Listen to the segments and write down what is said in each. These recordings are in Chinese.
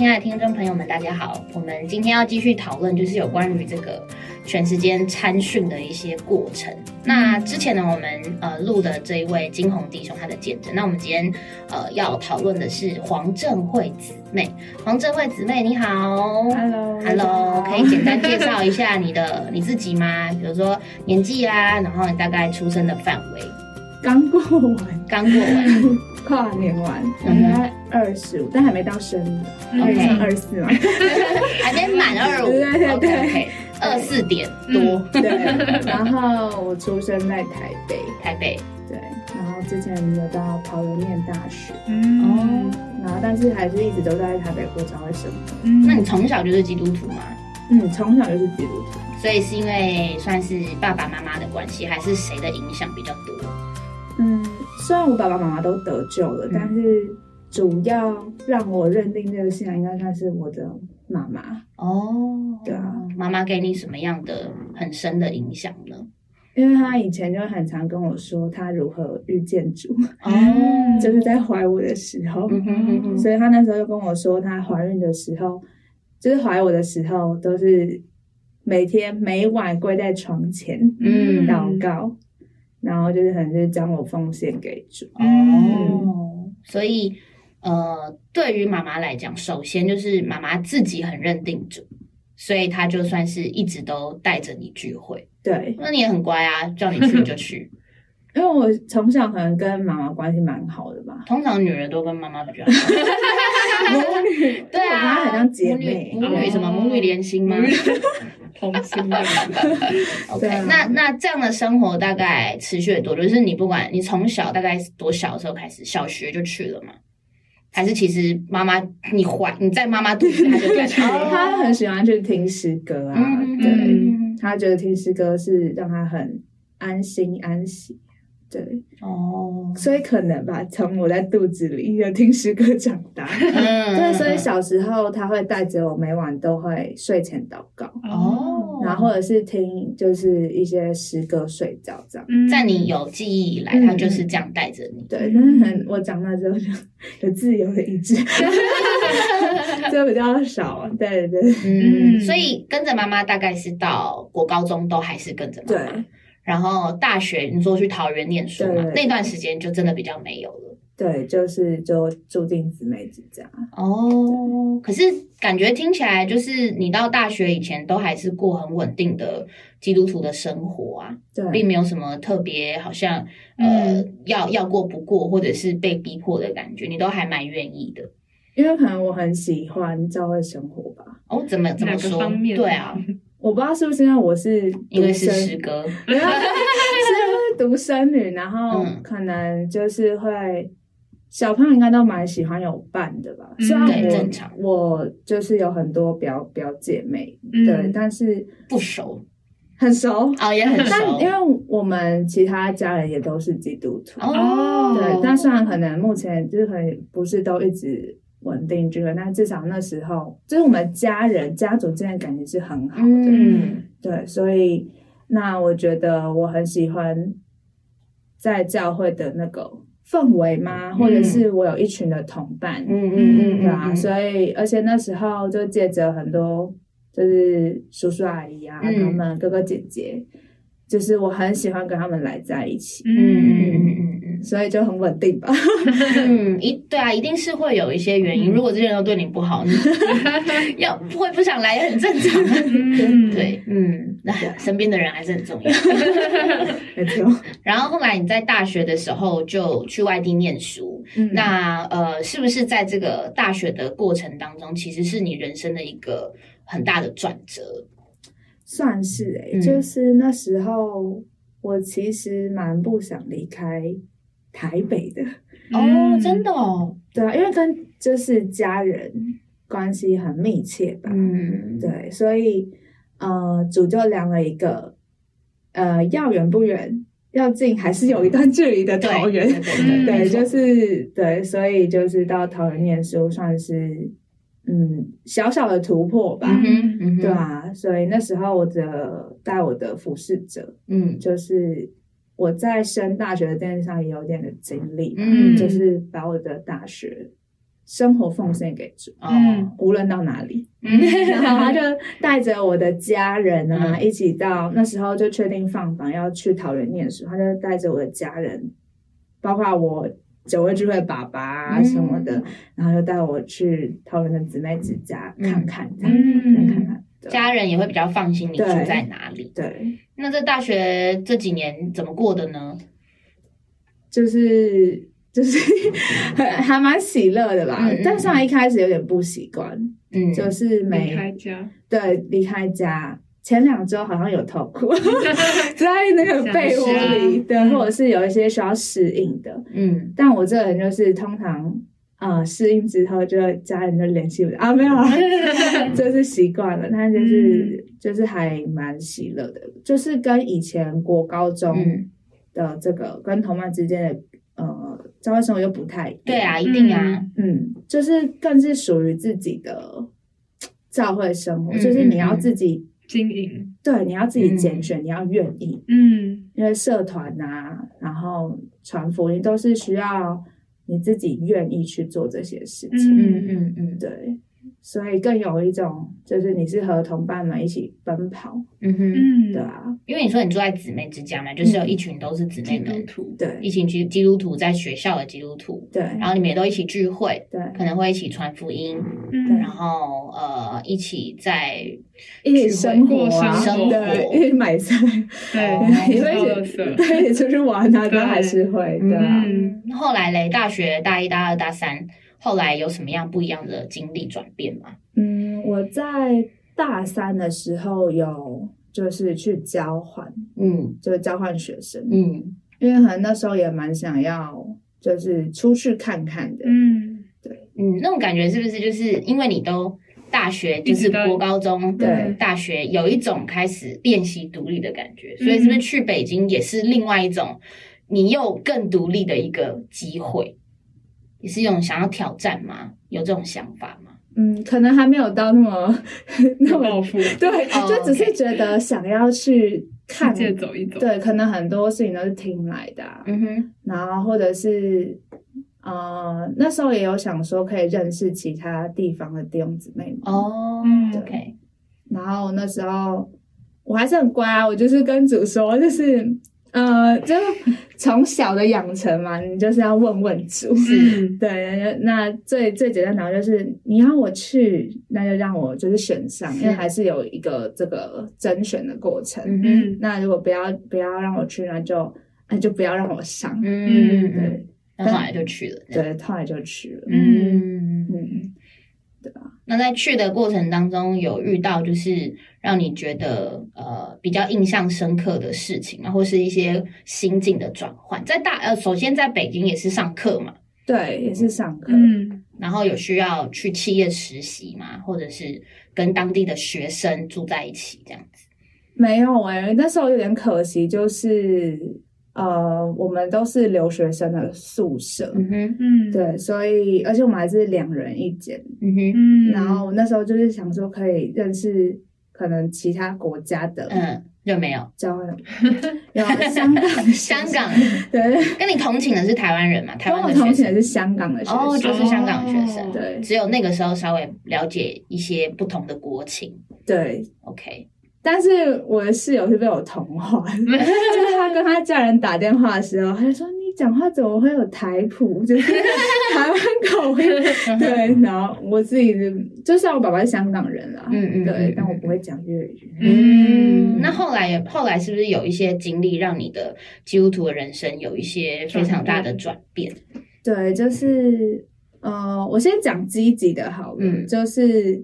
亲爱的听众朋友们，大家好。我们今天要继续讨论，就是有关于这个全时间参训的一些过程。那之前呢，我们呃录的这一位金红弟兄他的见证。那我们今天呃要讨论的是黄正慧姊妹。黄正慧姊妹，你好，Hello，Hello，可以简单介绍一下你的你自己吗？比如说年纪啦，然后你大概出生的范围。刚过完，刚过完，跨年完，应该二十五，但还没到生日，OK，二四嘛，还没满二五，对对对，二四点多，对。然后我出生在台北，台北，对。然后之前有到桃园念大学，嗯。然后但是还是一直都在台北过教会生活。嗯，那你从小就是基督徒吗？嗯，从小就是基督徒。所以是因为算是爸爸妈妈的关系，还是谁的影响比较多？嗯，虽然我爸爸妈妈都得救了，但是主要让我认定这个信仰，应该算是我的妈妈。哦。对啊，妈妈给你什么样的很深的影响呢？因为他以前就很常跟我说他如何遇见主哦，就是在怀我的时候，所以他那时候就跟我说，她怀孕的时候，就是怀我的时候，都是每天每晚跪在床前嗯。祷告。然后就是可能就是将我奉献给主哦，所以呃，对于妈妈来讲，首先就是妈妈自己很认定主，所以她就算是一直都带着你聚会。对，那你也很乖啊，叫你去就去。因为我从小可能跟妈妈关系蛮好的吧。通常女人都跟妈妈比较好。母女对啊，很像姐妹，母女什么母女连心吗？同心的。OK，那那这样的生活大概持续多久？就是你不管你从小大概多小的时候开始，小学就去了吗？还是其实妈妈你怀你在妈妈肚子他就在去？他很喜欢去听诗歌啊，对，她觉得听诗歌是让她很安心安息。对哦，所以可能吧，从我在肚子里有听诗歌长大，对，所以小时候他会带着我，每晚都会睡前祷告。哦，然后或者是听就是一些诗歌睡觉这样。在你有记忆以来，他就是这样带着你。对，但是很我长大之后就有自由的意志，就比较少。对对，嗯，所以跟着妈妈大概是到国高中都还是跟着妈妈。然后大学你说去桃园念书嘛，那段时间就真的比较没有了。对，就是就注定姊妹之家。哦，可是感觉听起来就是你到大学以前都还是过很稳定的基督徒的生活啊，对，并没有什么特别好像呃要要过不过或者是被逼迫的感觉，你都还蛮愿意的。因为可能我很喜欢教会生活吧。哦，怎么怎么说？对啊。我不知道是不是因为我是因为是诗歌，是独生女，然后可能就是会小朋友应该都蛮喜欢有伴的吧。虽然我我就是有很多表表姐妹，对，但是不熟，很熟啊，也很熟。但因为我们其他家人也都是基督徒哦，对。但虽然可能目前就是可能不是都一直。稳定这个，那至少那时候，就是我们家人家族之间的感情是很好的，嗯，对，所以那我觉得我很喜欢在教会的那个氛围嘛，或者是我有一群的同伴，嗯嗯嗯，对啊，所以而且那时候就借着很多就是叔叔阿姨啊，他们哥哥姐姐，就是我很喜欢跟他们来在一起，嗯嗯嗯嗯。所以就很稳定吧。嗯，一对啊，一定是会有一些原因。如果这些人都对你不好，你 要会不想来也很正常。对，嗯，那身边的人还是很重要。没错。然后后来你在大学的时候就去外地念书。那呃，是不是在这个大学的过程当中，其实是你人生的一个很大的转折？算是哎，就是那时候我其实蛮不想离开。台北的。哦，真的哦，对啊，因为跟就是家人关系很密切吧，嗯，对，所以呃，主就量了一个呃，要远不远，要近还是有一段距离的桃园，对，就是对，所以就是到桃园念书算是嗯小小的突破吧，对啊，所以那时候我的带我的服侍者，嗯，就是。我在升大学的电视上也有点的经历，嗯，就是把我的大学生活奉献给主，嗯，无论到哪里，然后他就带着我的家人啊，一起到那时候就确定放榜要去桃园念书，他就带着我的家人，包括我九位聚会爸爸啊什么的，然后就带我去桃园的姊妹之家看看，嗯，看看，家人也会比较放心你住在哪里。对，那这大学这几年怎么过的呢？就是。就是还 还蛮喜乐的吧，但上一开始有点不习惯，嗯，就是没离开家，对，离开家前两周好像有痛苦，在那个被窝里，对，或者是有一些需要适应的，嗯，但我这个人就是通常啊适应之后，就家人就联系我啊，没有，就是习惯了，他就是就是还蛮喜乐的，就是跟以前国高中的这个跟同伴之间的。呃，教会生活又不太一对啊，一定啊，嗯，就是更是属于自己的 教会生活，就是你要自己经营，对，你要自己拣选，你要愿意，嗯，因为社团啊，然后传福音都是需要你自己愿意去做这些事情，嗯嗯嗯，对。所以更有一种，就是你是和同伴们一起奔跑，嗯哼，对啊，因为你说你住在姊妹之家嘛，就是有一群都是姊妹们，对，一群基基督徒在学校的基督徒，对，然后你们也都一起聚会，对，可能会一起传福音，嗯，然后呃，一起在一起生活啊，生活，一起买菜，对，也会一起对，一起出去玩啊，都还是会，对啊。后来嘞，大学大一、大二、大三。后来有什么样不一样的经历转变吗？嗯，我在大三的时候有就是去交换，嗯，就交换学生，嗯，因为可能那时候也蛮想要就是出去看看的，嗯，对，嗯，那种感觉是不是就是因为你都大学就是国高中对大学有一种开始练习独立的感觉，所以是不是去北京也是另外一种你又更独立的一个机会？也是一种想要挑战吗？有这种想法吗？嗯，可能还没有到那么 那么对，就只是觉得想要去看界走一走。对，可能很多事情都是听来的，嗯哼。然后或者是呃，那时候也有想说可以认识其他地方的弟兄姊妹哦。OK。然后那时候我还是很乖啊，我就是跟主说，就是。呃，就从小的养成嘛，你就是要问问主，对。那最最简单的就是你要我去，那就让我就是选上，因为还是有一个这个甄选的过程。嗯，那如果不要不要让我去，那就那就不要让我上。嗯，对。后来就去了，对，后来就去了。嗯嗯。对吧？那在去的过程当中，有遇到就是让你觉得呃比较印象深刻的事情啊，或是一些心境的转换。在大呃，首先在北京也是上课嘛，对，也是上课。嗯，然后有需要去企业实习嘛，或者是跟当地的学生住在一起这样子？没有哎，那时候有点可惜，就是。呃，我们都是留学生的宿舍，嗯哼，嗯，对，所以而且我们还是两人一间，嗯哼，嗯，然后那时候就是想说可以认识可能其他国家的，嗯，有没有。交换？有香港，香港，对，跟你同寝的是台湾人嘛？台湾的同寝的是香港的学生，哦，就是香港的学生，对，只有那个时候稍微了解一些不同的国情，对，OK。但是我的室友是被我同化，就是他跟他家人打电话的时候，他就说：“你讲话怎么会有台普，就是台湾口音？” 对，然后我自己就像我爸爸是香港人啦，嗯嗯，对，但我不会讲粤语。嗯，那后来后来是不是有一些经历，让你的基督徒的人生有一些非常大的转变？对，就是呃，我先讲积极的好了，就是。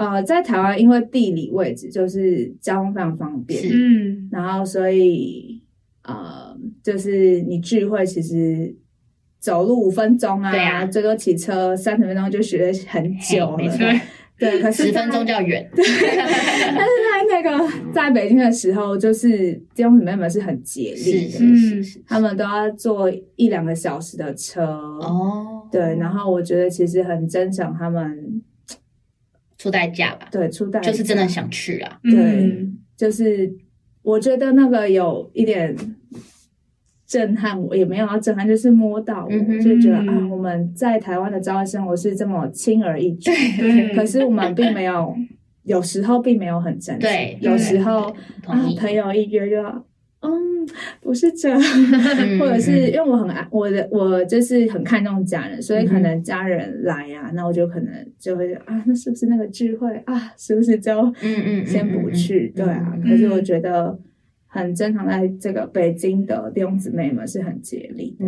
呃，在台湾，因为地理位置就是交通非常方便，嗯，然后所以呃，就是你聚会其实走路五分钟啊，对啊，最多骑车三十分钟就学很久了，对，可是十分钟较远。但是在那个在北京的时候，就是弟兄姊妹们是很竭力的，嗯，他们都要坐一两个小时的车，哦，对，然后我觉得其实很真诚他们。出代价吧，对，出代就是真的想去啊，对，就是我觉得那个有一点震撼我，也没有啊震撼，就是摸到我，就觉得啊，我们在台湾的朝会生活是这么轻而易举，可是我们并没有，有时候并没有很珍惜，有时候啊，朋友一约就。嗯，不是这，或者是因为我很爱我的，我就是很看重家人，所以可能家人来呀，那我就可能就会啊，那是不是那个聚会啊？是不是就嗯嗯先不去？对啊，可是我觉得很正常，在这个北京的弟兄姊妹们是很竭力的。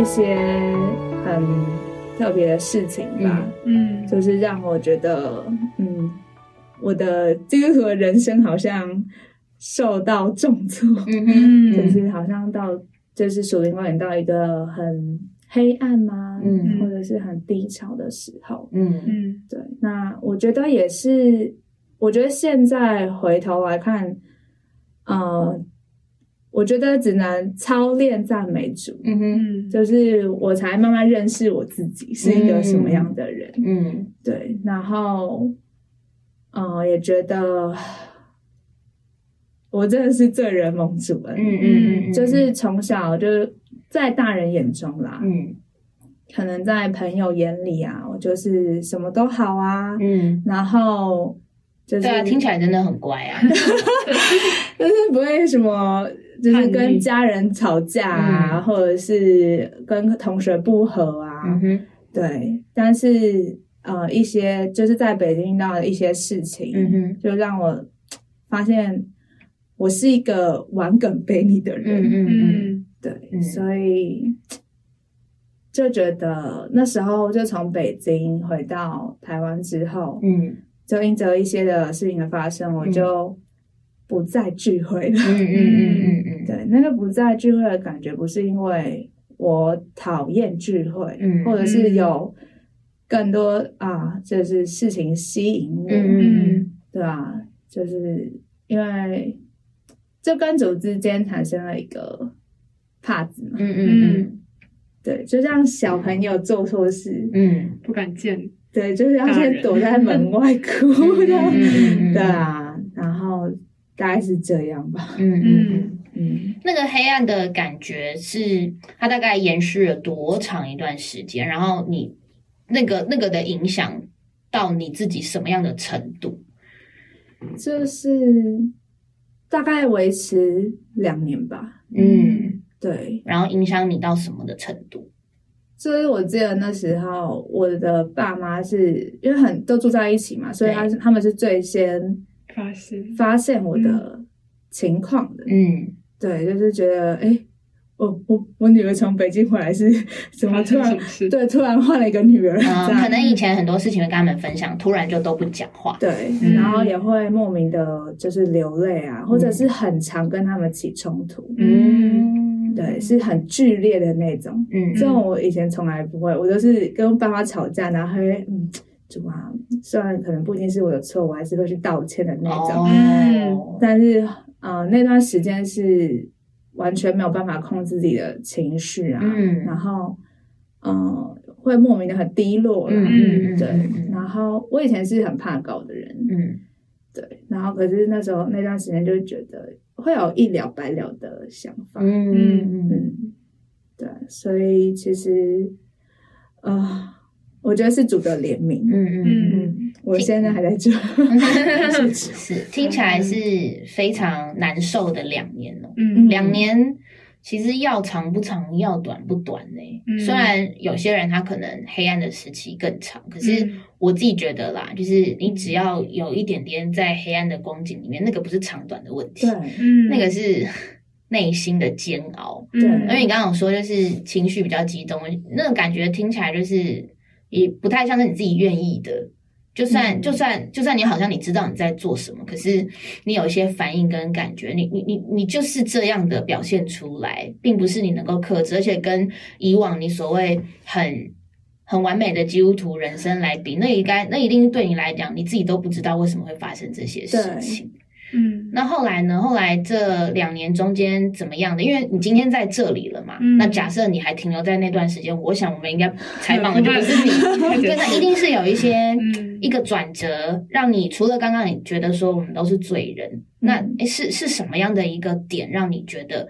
一些很特别的事情吧，嗯，就是让我觉得，嗯，我的基督徒的人生好像受到重挫，嗯，就是好像到就是属灵观点到一个很黑暗吗？嗯，或者是很低潮的时候，嗯嗯，对。那我觉得也是，我觉得现在回头来看，呃。我觉得只能操练赞美主，嗯哼，就是我才慢慢认识我自己是一个什么样的人，嗯，对，然后，嗯，也觉得我真的是罪人蒙主了，嗯嗯，就是从小就在大人眼中啦，嗯，可能在朋友眼里啊，我就是什么都好啊，嗯，然后就是对啊，听起来真的很乖啊，但是不会什么。就是跟家人吵架啊，或者是跟同学不和啊，对。但是呃，一些就是在北京遇到的一些事情，就让我发现我是一个玩梗背你的人。嗯嗯，对。所以就觉得那时候就从北京回到台湾之后，嗯，就因着一些的事情的发生，我就。不再聚会了。嗯嗯嗯嗯嗯，对，那个不再聚会的感觉，不是因为我讨厌聚会，嗯，或者是有更多啊，就是事情吸引我，嗯，对吧？就是因为就跟组之间产生了一个怕子嘛，嗯嗯嗯，对，就像小朋友做错事，嗯，不敢见，对，就是要先躲在门外哭的，对啊。大概是这样吧。嗯嗯嗯，那个黑暗的感觉是它大概延续了多长一段时间？然后你那个那个的影响到你自己什么样的程度？就是大概维持两年吧。嗯，对。然后影响你到什么的程度？就是我记得那时候我的爸妈是因为很都住在一起嘛，所以他是他们是最先。发现。发现我的情况的，嗯，对，就是觉得，哎，我我我女儿从北京回来是 怎么突然对突然换了一个女儿，可能以前很多事情会跟他们分享，突然就都不讲话，对，然后也会莫名的就是流泪啊，或者是很常跟他们起冲突，嗯，对，是很剧烈的那种，嗯，这种我以前从来不会，我都是跟爸妈吵架，然后会嗯。就啊，虽然可能不一定是我的错，我还是会去道歉的那种。嗯，但是呃，那段时间是完全没有办法控制自己的情绪啊。嗯，然后嗯，会莫名的很低落了。嗯嗯对。然后我以前是很怕高的人。嗯，对。然后可是那时候那段时间就觉得会有一了百了的想法。嗯嗯嗯。对，所以其实啊。我觉得是主的怜悯。嗯嗯嗯，我现在还在这，是 听起来是非常难受的两年哦。嗯，两年其实要长不长，要短不短呢。虽然有些人他可能黑暗的时期更长，可是我自己觉得啦，就是你只要有一点点在黑暗的光景里面，那个不是长短的问题，对，那个是 内心的煎熬。对，因为你刚刚说就是情绪比较激动，那种感觉听起来就是。也不太像是你自己愿意的，就算就算就算你好像你知道你在做什么，可是你有一些反应跟感觉，你你你你就是这样的表现出来，并不是你能够克制，而且跟以往你所谓很很完美的基督徒人生来比，那应该那一定对你来讲，你自己都不知道为什么会发生这些事情。嗯，那后来呢？后来这两年中间怎么样的？因为你今天在这里了嘛。嗯。那假设你还停留在那段时间，我想我们应该 采访的就不是你，对，那一定是有一些一个转折，让你除了刚刚你觉得说我们都是罪人，那是是什么样的一个点让你觉得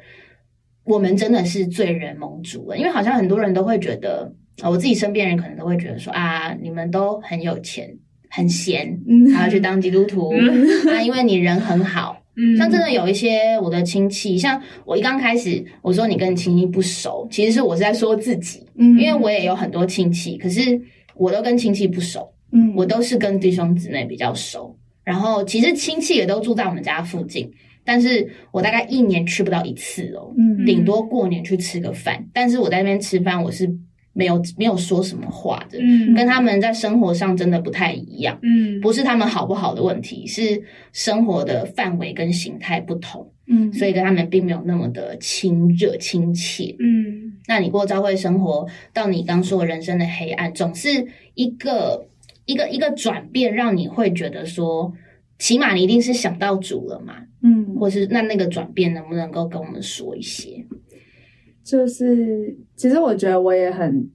我们真的是罪人盟主了？因为好像很多人都会觉得，我自己身边人可能都会觉得说啊，你们都很有钱。很闲，还要去当基督徒啊？因为你人很好，像真的有一些我的亲戚，像我一刚开始我说你跟亲戚不熟，其实是我是在说自己，因为我也有很多亲戚，可是我都跟亲戚不熟，嗯，我都是跟弟兄姊妹比较熟，然后其实亲戚也都住在我们家附近，但是我大概一年去不到一次哦，嗯，顶多过年去吃个饭，但是我在那边吃饭，我是。没有没有说什么话的，跟他们在生活上真的不太一样。嗯，不是他们好不好的问题，是生活的范围跟形态不同。嗯，所以跟他们并没有那么的亲热亲切。嗯，那你过朝会生活，到你刚说人生的黑暗，总是一个一个一个转变，让你会觉得说，起码你一定是想到主了嘛。嗯，或是那那个转变能不能够跟我们说一些？就是，其实我觉得我也很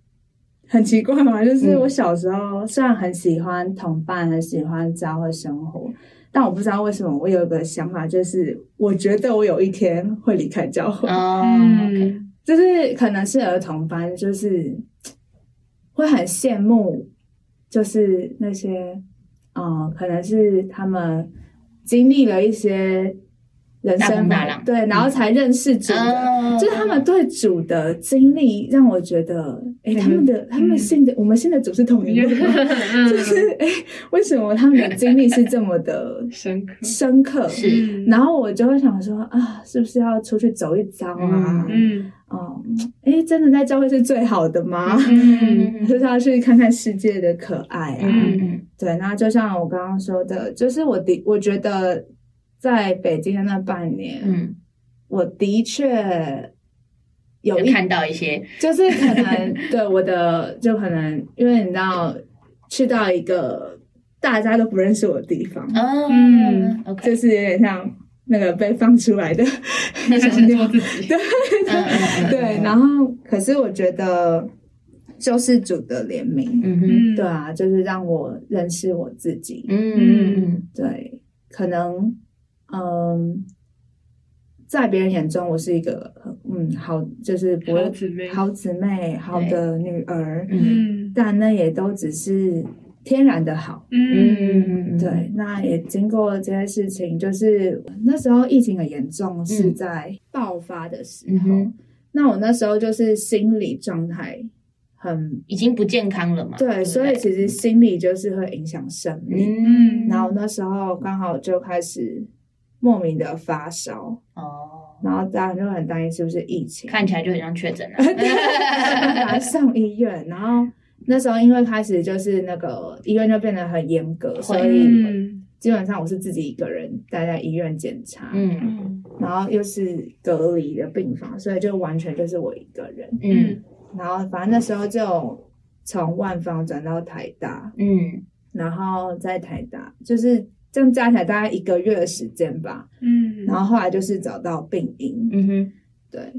很奇怪嘛。就是我小时候虽然很喜欢同伴，很喜欢教会生活，但我不知道为什么我有一个想法，就是我觉得我有一天会离开教会。嗯，就是可能是儿童班，就是会很羡慕，就是那些，嗯，可能是他们经历了一些。人生嘛，对，然后才认识主的，就是他们对主的经历，让我觉得，哎，他们的他们信的，我们信的主是同一个，就是哎，为什么他们的经历是这么的深刻？深刻是，然后我就会想说啊，是不是要出去走一遭啊？嗯，哦，哎，真的在教会是最好的吗？嗯，就是要去看看世界的可爱啊。嗯，对，那就像我刚刚说的，就是我的，我觉得。在北京的那半年，嗯，我的确有看到一些，就是可能对我的，就可能因为你知道，去到一个大家都不认识我的地方，嗯，就是有点像那个被放出来的那种地 对对，然后可是我觉得救世主的怜悯，嗯哼，对啊，就是让我认识我自己，嗯，对，可能。嗯，在别人眼中，我是一个嗯好，就是不好姊妹、好姊妹、好的女儿。嗯，但那也都只是天然的好。嗯，对。那也经过了这些事情，就是那时候疫情很严重，是在爆发的时候。那我那时候就是心理状态很已经不健康了嘛。对，所以其实心理就是会影响生命。嗯，然后那时候刚好就开始。莫名的发烧。哦，然后大家就很担心是不是疫情，看起来就很像确诊了，来上医院。然后那时候因为开始就是那个医院就变得很严格，所以基本上我是自己一个人待在医院检查，嗯，然后又是隔离的病房，所以就完全就是我一个人，嗯，然后反正那时候就从万方转到台大，嗯，然后在台大就是。这样加起来大概一个月的时间吧，嗯，然后后来就是找到病因，嗯哼，对，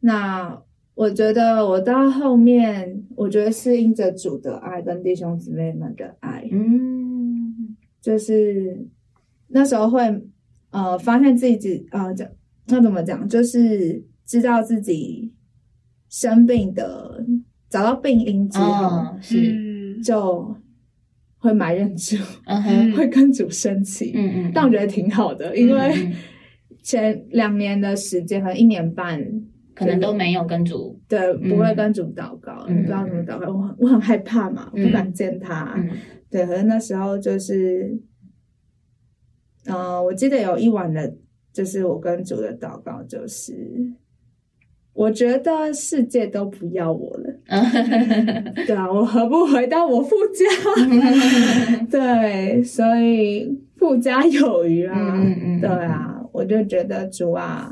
那我觉得我到后面，我觉得是因着主的爱跟弟兄姊妹们的爱，嗯，就是那时候会呃发现自己呃讲那怎么讲，就是知道自己生病的，找到病因之后是。就。会埋怨主，会跟主生气，嗯嗯，但我觉得挺好的，因为前两年的时间和一年半，可能都没有跟主，对，不会跟主祷告，不知道怎么祷告，我很我很害怕嘛，不敢见他，对，可是那时候就是，嗯，我记得有一晚的，就是我跟主的祷告，就是。我觉得世界都不要我了，对啊，我何不回到我富家？对，所以富家有余啊，对啊，我就觉得主啊，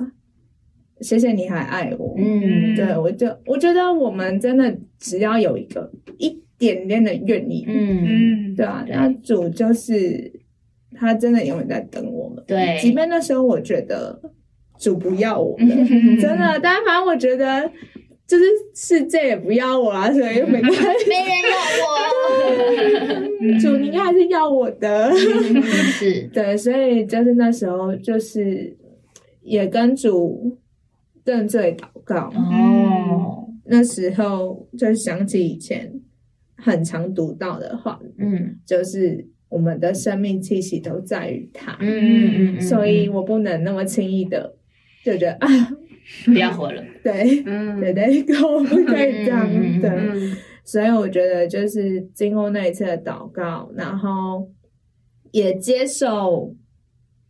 谢谢你还爱我，嗯，对我就我觉得我们真的只要有一个一点点的愿意，嗯，嗯，对啊，那主就是他真的永远在等我们，对。即便那时候我觉得主不要我真的，但反正我觉得就是世界也不要我啊，所以又没关系。没人要我，嗯主，你应该还是要我的。是，对，所以就是那时候，就是也跟主认罪祷告。哦，那时候就想起以前很常读到的话，嗯。就是我们的生命气息都在于他，嗯嗯嗯，所以我不能那么轻易的就觉得啊，不要活了，对嗯，对对，我不可以这样对。嗯。所以我觉得就是经过那一次的祷告，然后也接受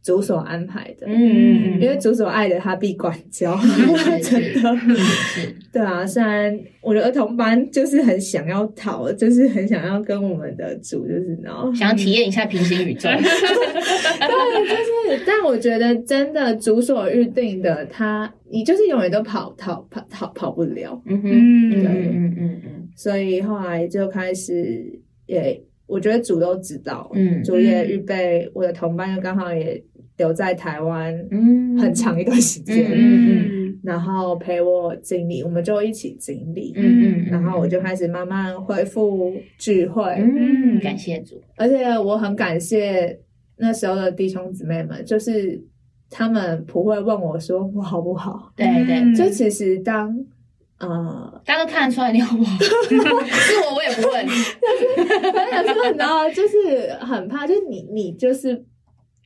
主所安排的，嗯。因为主所爱的他必管教，真的。对啊，虽然我的儿童班就是很想要逃，就是很想要跟我们的主，就是然后想要体验一下平行宇宙，对，就是，但我觉得真的主所预定的，他你就是永远都跑逃跑跑跑不了，嗯哼，嗯嗯嗯嗯嗯。所以后来就开始也，我觉得主都知道，嗯主也预备我的同伴，又刚好也留在台湾嗯，很长一段时间，嗯嗯然后陪我经历，我们就一起经历，嗯嗯，然后我就开始慢慢恢复聚会，嗯，感谢主，而且我很感谢那时候的弟兄姊妹们，就是他们不会问我说我好不好，对对，嗯。就其实当呃，大家都看得出来你好不好 是我我也不问，有时候你知道，就是很怕，就是你你就是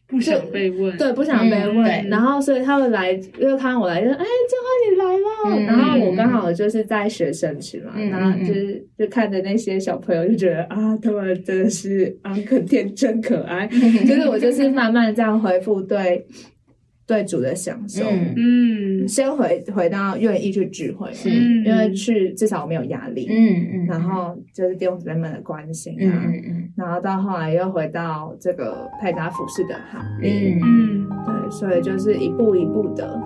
不想被问，对不想被问，嗯然后所以他们来又看我来就说哎，正好你来了，嗯然后我刚好就是在学生区嘛，嗯然后就是就看着那些小朋友就觉得啊，他们真的是啊很天真可爱，就是我就是慢慢这样回复对对主的享受。嗯。嗯。先回回到愿意去聚会，是。因为去至少我没有压力，嗯嗯，然后就是弟兄姊妹们的关心嗯啊，嗯嗯然后到后来又回到这个配搭服饰的行列，嗯。嗯。对，所以就是一步一步的，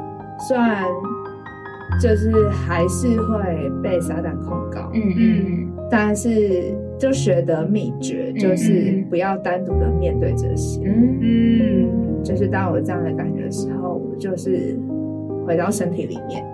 虽然就是还是会被撒旦控告，嗯嗯但是就学得秘诀，就是不要单独的面对这些。嗯。嗯就是当我这样的感觉的时候，我就是回到身体里面。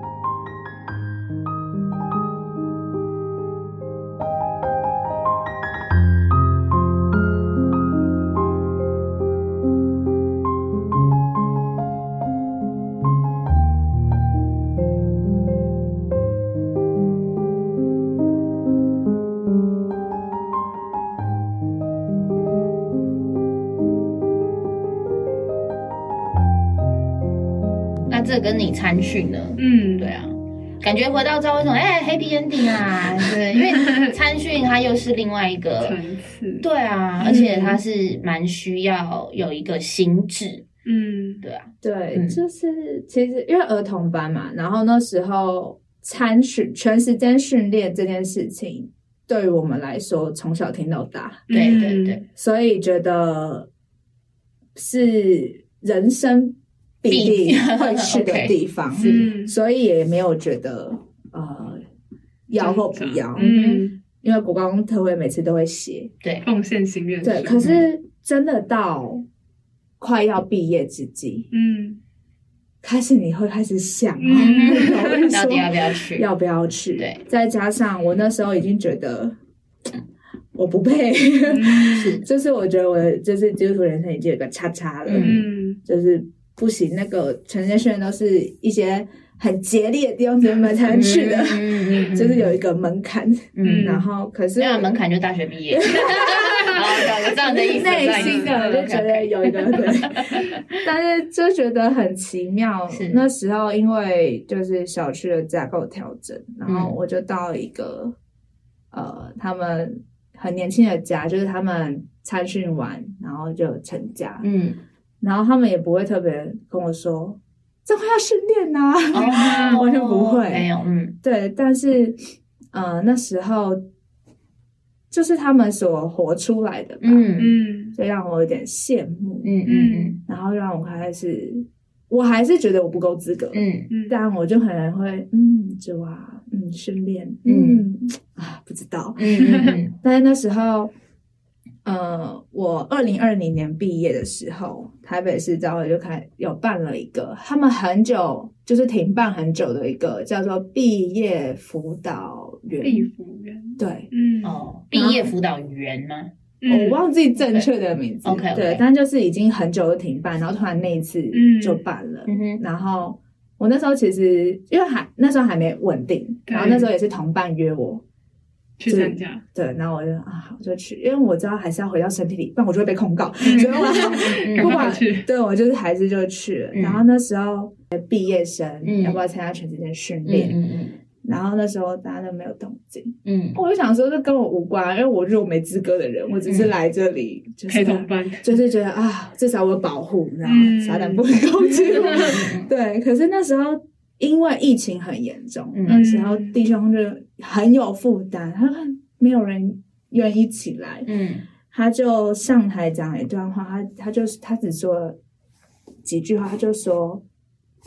这跟你参训呢？嗯，对啊，感觉回到教会什么，哎，Happy Ending 啊，对，因为参训它又是另外一个，层次，对啊，而且它是蛮需要有一个心智，嗯。对啊，对，嗯。就是其实因为儿童班嘛，然后那时候参训全时间训练这件事情，对于我们来说从小听到大，对嗯对。对，所以觉得是人生必定会去的地方，嗯。所以也没有觉得呃要或不要，嗯，因为国光特会每次都会写，对，奉献心愿对，可是真的到快要毕业之际，嗯。开始你会开始想到底要不要去？要不要去？对，再加上我那时候已经觉得我不配，是 就是我觉得我的就是基督徒人生已经有个叉叉了，嗯。就是不行。那个全线训练都是一些很竭力的弟兄姊妹们才能去的，嗯嗯 就是有一个门槛。嗯，然后可是门槛就大学毕业，哦，有这样的意思，内心的就觉得有一个对，但是就觉得很奇妙是。那时候因为就是小区的架构调整，然后嗯我就到了一个、呃，他们很年轻的家，就是他们参训完，然后就成家，嗯，然后他们也不会特别跟我说这会要训练呐、哦，完全不会没有，嗯。对，但是呃那时候就是他们所活出来的吧，嗯嗯。所以让我有点羡慕，嗯嗯嗯。然后让我开始，我还是觉得我不够资格，嗯嗯。但我就可能会，嗯，就啊，嗯，训练，嗯。嗯啊，不知道。嗯。但是那时候，呃，我二零二零年毕业的时候，台北市教会就开有办了一个，他们很久就是停办很久的一个叫做毕业辅导员。毕辅导员，对，嗯，哦，毕业辅导员吗？嗯我忘记正确的名字。OK，OK 对，但就是已经很久都停办，然后突然那一次嗯就办了。嗯哼，然后我那时候其实因为还那时候还没稳定，然后那时候也是同伴约我，去参加，对，然后我就啊我就去，因为我知道还是要回到身体里，不然我就会被控告，嗯。所以我 嗯不管对我就是还是就去了。嗯然后那时候毕业生、嗯。要不要参加全职间训嗯练？嗯然后那时候大家都没有动静，嗯。我就想说这跟我无关，因为我就是我没资格的人，我只是来这里就是陪同班，就是觉得啊，至少我有保护，然后嗯。撒旦不能攻击我。嗯对，可是那时候因为疫情很严重，嗯。那时候弟兄就很有负担，他很没有人愿意起来，嗯。他就上台讲了一段话，他他就是他只说了几句话，他就说：“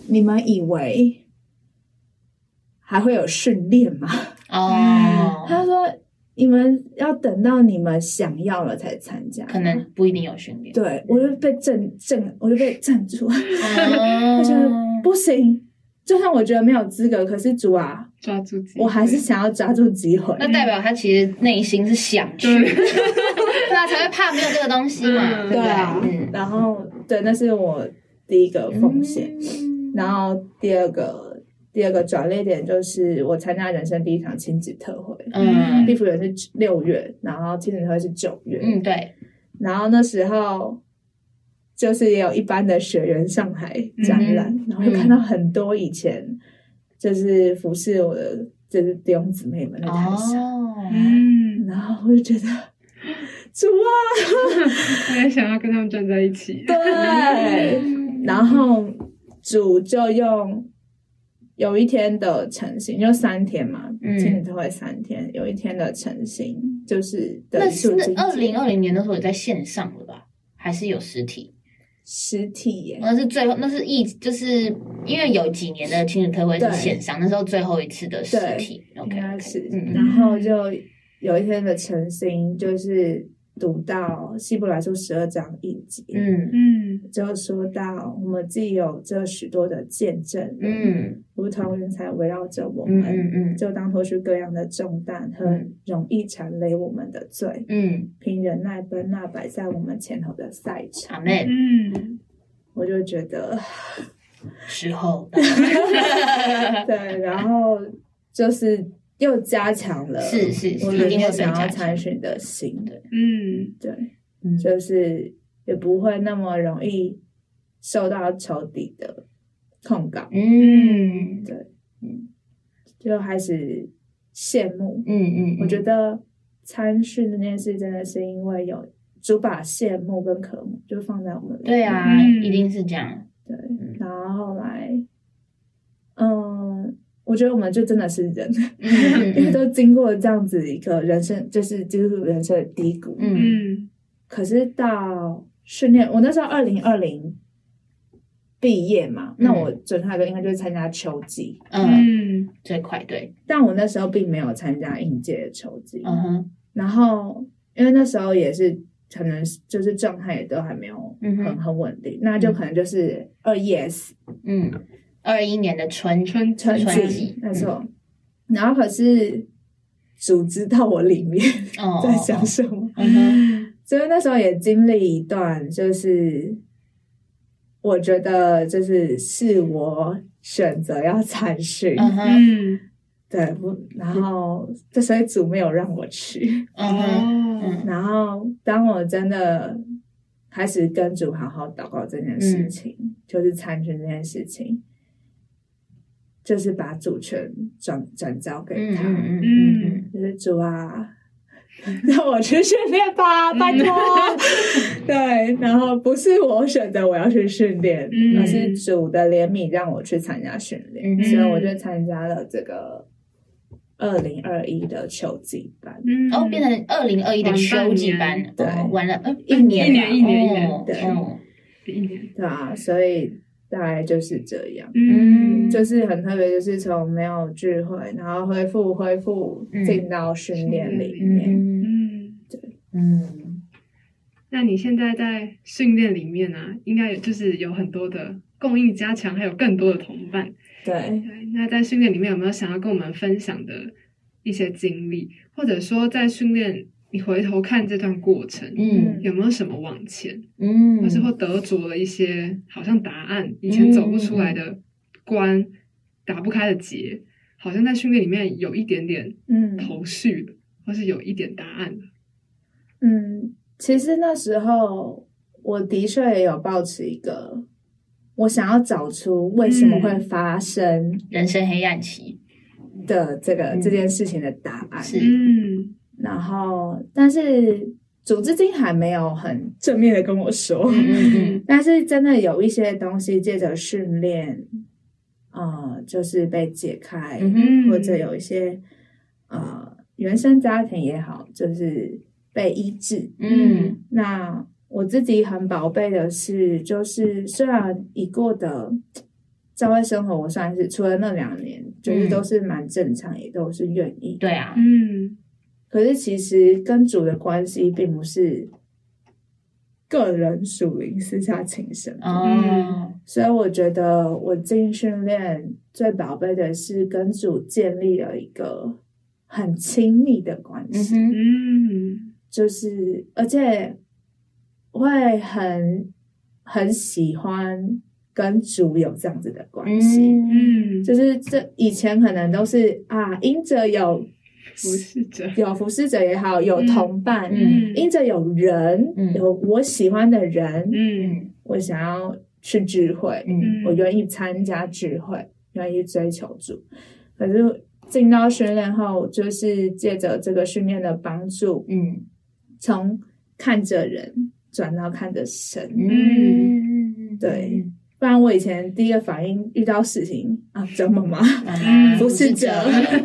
你们以为还会有训练吗？”哦，他说：“你们要等到你们想要了才参加，可能不一定有训练。对我就被震震，我就被震住，哦。我觉得不行。就算我觉得没有资格，可是主啊，抓住机会，我还是想要抓住机会。那代表他其实内心是想去，对。对啊，才会怕没有这个东西嘛，嗯对啊，嗯，然后对，那是我第一个风险。嗯。然后第二个第二个转捩点就是我参加人生第一场亲子特会，嗯。地福园是六月，然后亲子特会是九月，嗯，对，然后那时候就是也有一般的学员上海展览，嗯然后就看到很多以前就是服侍我的就是弟兄姊妹们在台上，哦，嗯，然后我就觉得主啊，我也想要跟他们站在一起，对，然后主就用有一天的成型，就三天嘛，嗯。亲子特会三天，有一天的成型就是的是二零济二零年的时候也在线上了吧？还是有实体？实体耶，那是最后，那是疫，就是因为有几年的亲子特会是线上，那时候最后一次的实体。应 OK，该是，嗯。然后就有一天的晨星，就是读到希伯来书十二章一节，嗯。嗯。就说到我们既有这许多的见证，嗯。如同云彩围绕着我嗯们，嗯嗯。就当脱去各样的重担和嗯。容易缠累我们的罪，嗯，凭忍耐奔那摆在我们前头的赛场。阿妹，嗯，我就觉得，时候 对，然后就是又加强了，是是是我里一定会想要参选的心，对。嗯，对，嗯。就是也不会那么容易受到仇敌的控告，嗯。对，嗯。就开始羡慕。嗯嗯，我觉得参训这件事真的是因为有主把羡慕跟渴慕就放在我们对啊，嗯。一定是这样。对，然后后来，嗯，我觉得我们就真的是人，因为嗯都经过这样子一个人生，就是基督徒人生的低谷。嗯。嗯可是到训练，我那时候二零二零毕业嘛，那我准确来说应该就是参加秋季，嗯，嗯最快对，但我那时候并没有参加应届的秋季。嗯哼，然后因为那时候也是可能就是状态也都还没有嗯很很稳定，那就可能就是二 yes 嗯，二一年的春春春春季季，没错。然后可是主知道我里面哦 在想什么，所以那时候也经历一段，就是我觉得就是是我选择要参训，嗯对不？然后这所以主没有让我去，然后当我真的开始跟主好好祷告这件事情，就是参训这件事情，就是把主权转转交给嗯他，嗯嗯嗯。就是主啊，让我去训练吧，拜托。对，然后不是我选择我要去训练，嗯而是主的怜悯让我去参加训练，嗯所以我就参加了这个二零二一的秋季班。嗯，哦，变成二零二一的秋季班，对哦玩了呃一年年一年一年哦对哦。一年，对啊，所以大概就是这样。嗯，就是很特别，就是从没有聚会，然后恢复恢复嗯进到训练里面。嗯对，嗯那你现在在训练里面呢、应该有就是有很多的供应加强，还有更多的同伴。对，对，那在训练里面有没有想要跟我们分享的一些经历，或者说在训练你回头看这段过程，嗯。有没有什么往前，嗯，或是或得着了一些好像答案以前走不出来的关，打不开的结，好像在训练里面有一点点嗯。头绪了，或是有一点答案。了。嗯，其实那时候我的确也有抱持一个，我想要找出为什么会发生人生黑暗期。的这个、嗯。这件事情的答案。是。嗯然后，但是组织金还没有很正面的跟我说，但是真的有一些东西借着训练，呃，就是被解开，或者有一些呃原生家庭也好，就是被医治。嗯那我自己很宝贝的是，就是虽然已过的在外生活，我算是除了那两年，就是嗯都是蛮正常，也都是愿意。对啊，嗯可是其实跟主的关系并不是个人属灵私下情深，哦所以我觉得我进训练最宝贝的是跟主建立了一个很亲密的关系，嗯。就是而且会很很喜欢跟主有这样子的关系。嗯。嗯，就是这以前可能都是啊，因着有服侍者，有服侍者也好，有同伴，嗯。因着有人，嗯。有我喜欢的人，嗯。我想要去聚会，嗯。我愿意参加聚会，愿意追求主。可是进到训练后，就是借着这个训练的帮助，嗯。从看着人转到看着神。嗯，对不然我以前第一个反应遇到事情啊，折妈妈妈妈服侍者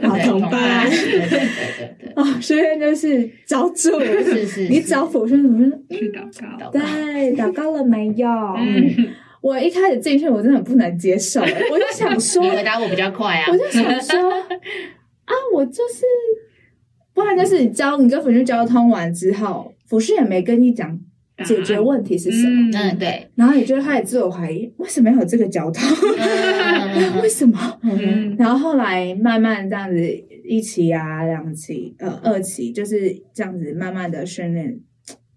好对同伴对对对对对啊，训练就是找主，对，是是，你找辅训什么？去祷告，对，祷告了没有？嗯。我一开始进去，我真的很不能接受、欸，我就想说，你回答我比较快啊，我就想说，啊，我就是，不然就是你交你跟辅训交通完之后，辅训也没跟你讲解决问题是什么，嗯对，然后也就会开始自我怀疑，为什么要有这个交通？嗯。为什么？嗯。然后后来慢慢这样子一期啊、两期、呃二期，就是这样子慢慢的训练，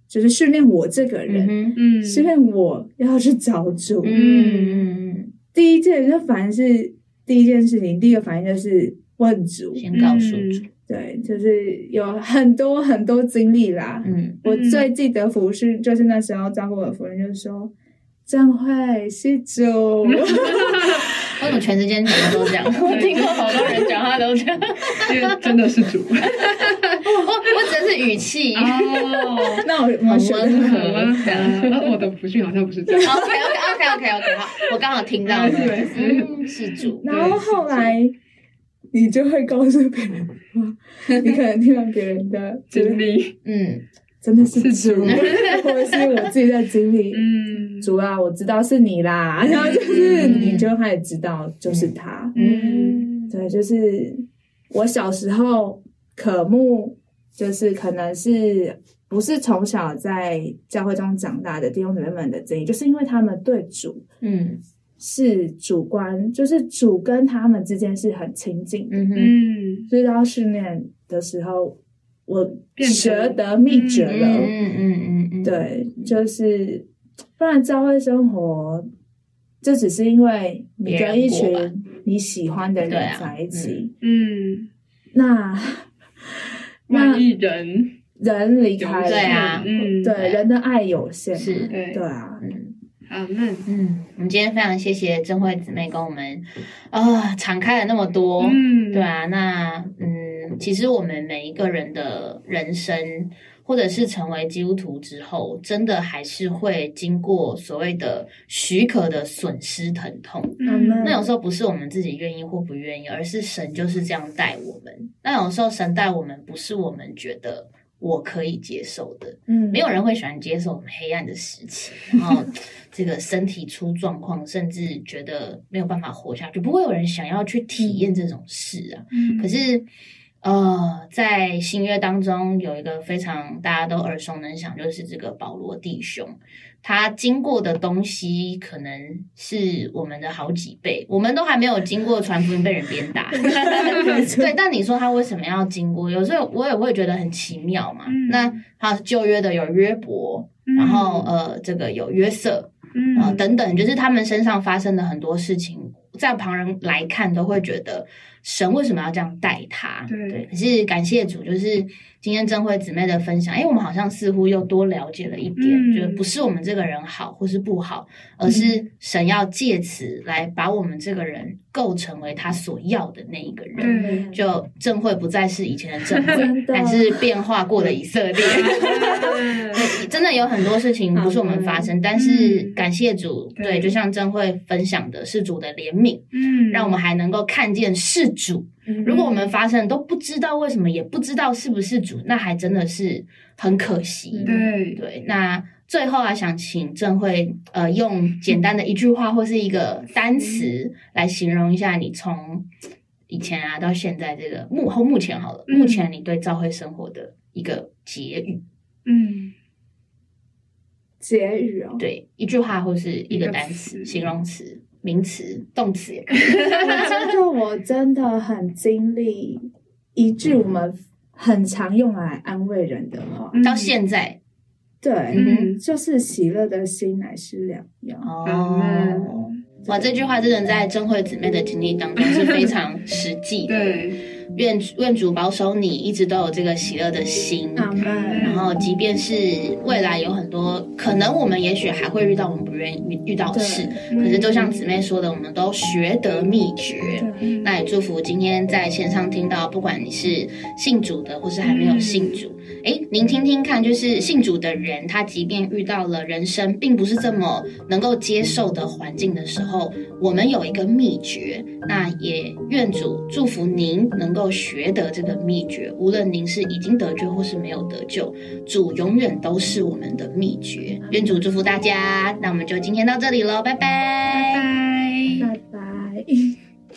就是训练我这个人，嗯训练我要去找主。嗯。第一件就反正是第一件事情，第一个反应就是问主，先告诉主，对，就是有很多很多经历啦。嗯我最记得服饰就是那时候照顾我的夫人就说。张慧是主，为什么全世界讲的都这样？我听过好多人讲话都这样，因为真的是主我我只是语气。哦，那我我很学的很温我的福训好像不是这样。OK OK OK OK OK，好，我刚好听到了，是主，然后后来你就会告诉别人，你可能听到别人的经，历，嗯真的是主，或者是我自己的经历。嗯。主啊，我知道是你啦，然后就是嗯你就开始知道就是他。嗯。对，就是我小时候渴慕，就是可能是不是从小在教会中长大的弟兄姊妹们的经历，就是因为他们对主嗯是主观，就是主跟他们之间是很亲近。的。嗯哼。嗯。所以到训练的时候，我学得秘诀嗯了。嗯嗯嗯嗯，对，就是不然教会生活，就只是因为你跟一群你喜欢的人在一起，嗯，那 那万一人人离开了，对啊嗯，对，人的爱有限。嘛，是。对。对啊，嗯。好，那嗯，我们今天非常谢谢珍慧姊妹跟我们啊、敞开了那么多，嗯，对啊，那嗯，其实我们每一个人的人生，或者是成为基督徒之后，真的还是会经过所谓的许可的损失疼痛。嗯，那有时候不是我们自己愿意或不愿意，而是神就是这样带我们。那有时候神带我们，不是我们觉得我可以接受的。嗯，没有人会喜欢接受黑暗的时期，然后 这个身体出状况，甚至觉得没有办法活下去，不会有人想要去体验这种事啊。嗯，可是。呃，在新约当中有一个非常大家都耳熟能详，就是这个保罗弟兄，他经过的东西可能是我们的好几倍，我们都还没有经过传福音被人鞭打，对。但你说他为什么要经过？有时候我也会觉得很奇妙嘛。那他旧约的有约伯，然后呃，这个有约瑟，啊等等，就是他们身上发生的很多事情，在旁人来看都会觉得。神为什么要这样待他？对，可是感谢主，就是今天真慧姊妹的分享，哎，我们好像似乎又多了解了一点，就是不是我们这个人好或是不好，而是神要借此来把我们这个人构成为他所要的那一个人。就正慧不再是以前的正慧，还是变化过的以色列。真的有很多事情不是我们发生，但是感谢主，对，就像正慧分享的是主的怜悯，嗯，让我们还能够看见是。主，如果我们发生都不知道为什么，也不知道是不是主，那还真的是很可惜。对。对，那最后啊，想请郑慧呃，用简单的一句话或是一个单词来形容一下你从以前啊到现在这个幕后目前好了，目前你对教会生活的一个结语。嗯，结语哦，对，一句话或是一个单词、形容词。名词、动词，我觉得我真的很经历一句我们很常用来安慰人的话，到现在，对，嗯。就是喜乐的心乃是良药。哦，哇，这句话真的在真慧姊妹的经历当中是非常实际的。对。愿愿主保守你，一直都有这个喜乐的心。然后，即便是未来有很多可能，我们也许还会遇到我们不愿意遇到的事。可是，就像姊妹说的，我们都学得秘诀。那也祝福今天在线上听到，不管你是信主的，或是还没有信主。哎，您听听看，就是信主的人，他即便遇到了人生并不是这么能够接受的环境的时候，我们有一个秘诀。那也愿主祝福您能够学得这个秘诀。无论您是已经得救或是没有得救，主永远都是我们的秘诀。愿主祝福大家。那我们就今天到这里喽，拜拜，拜拜，拜拜。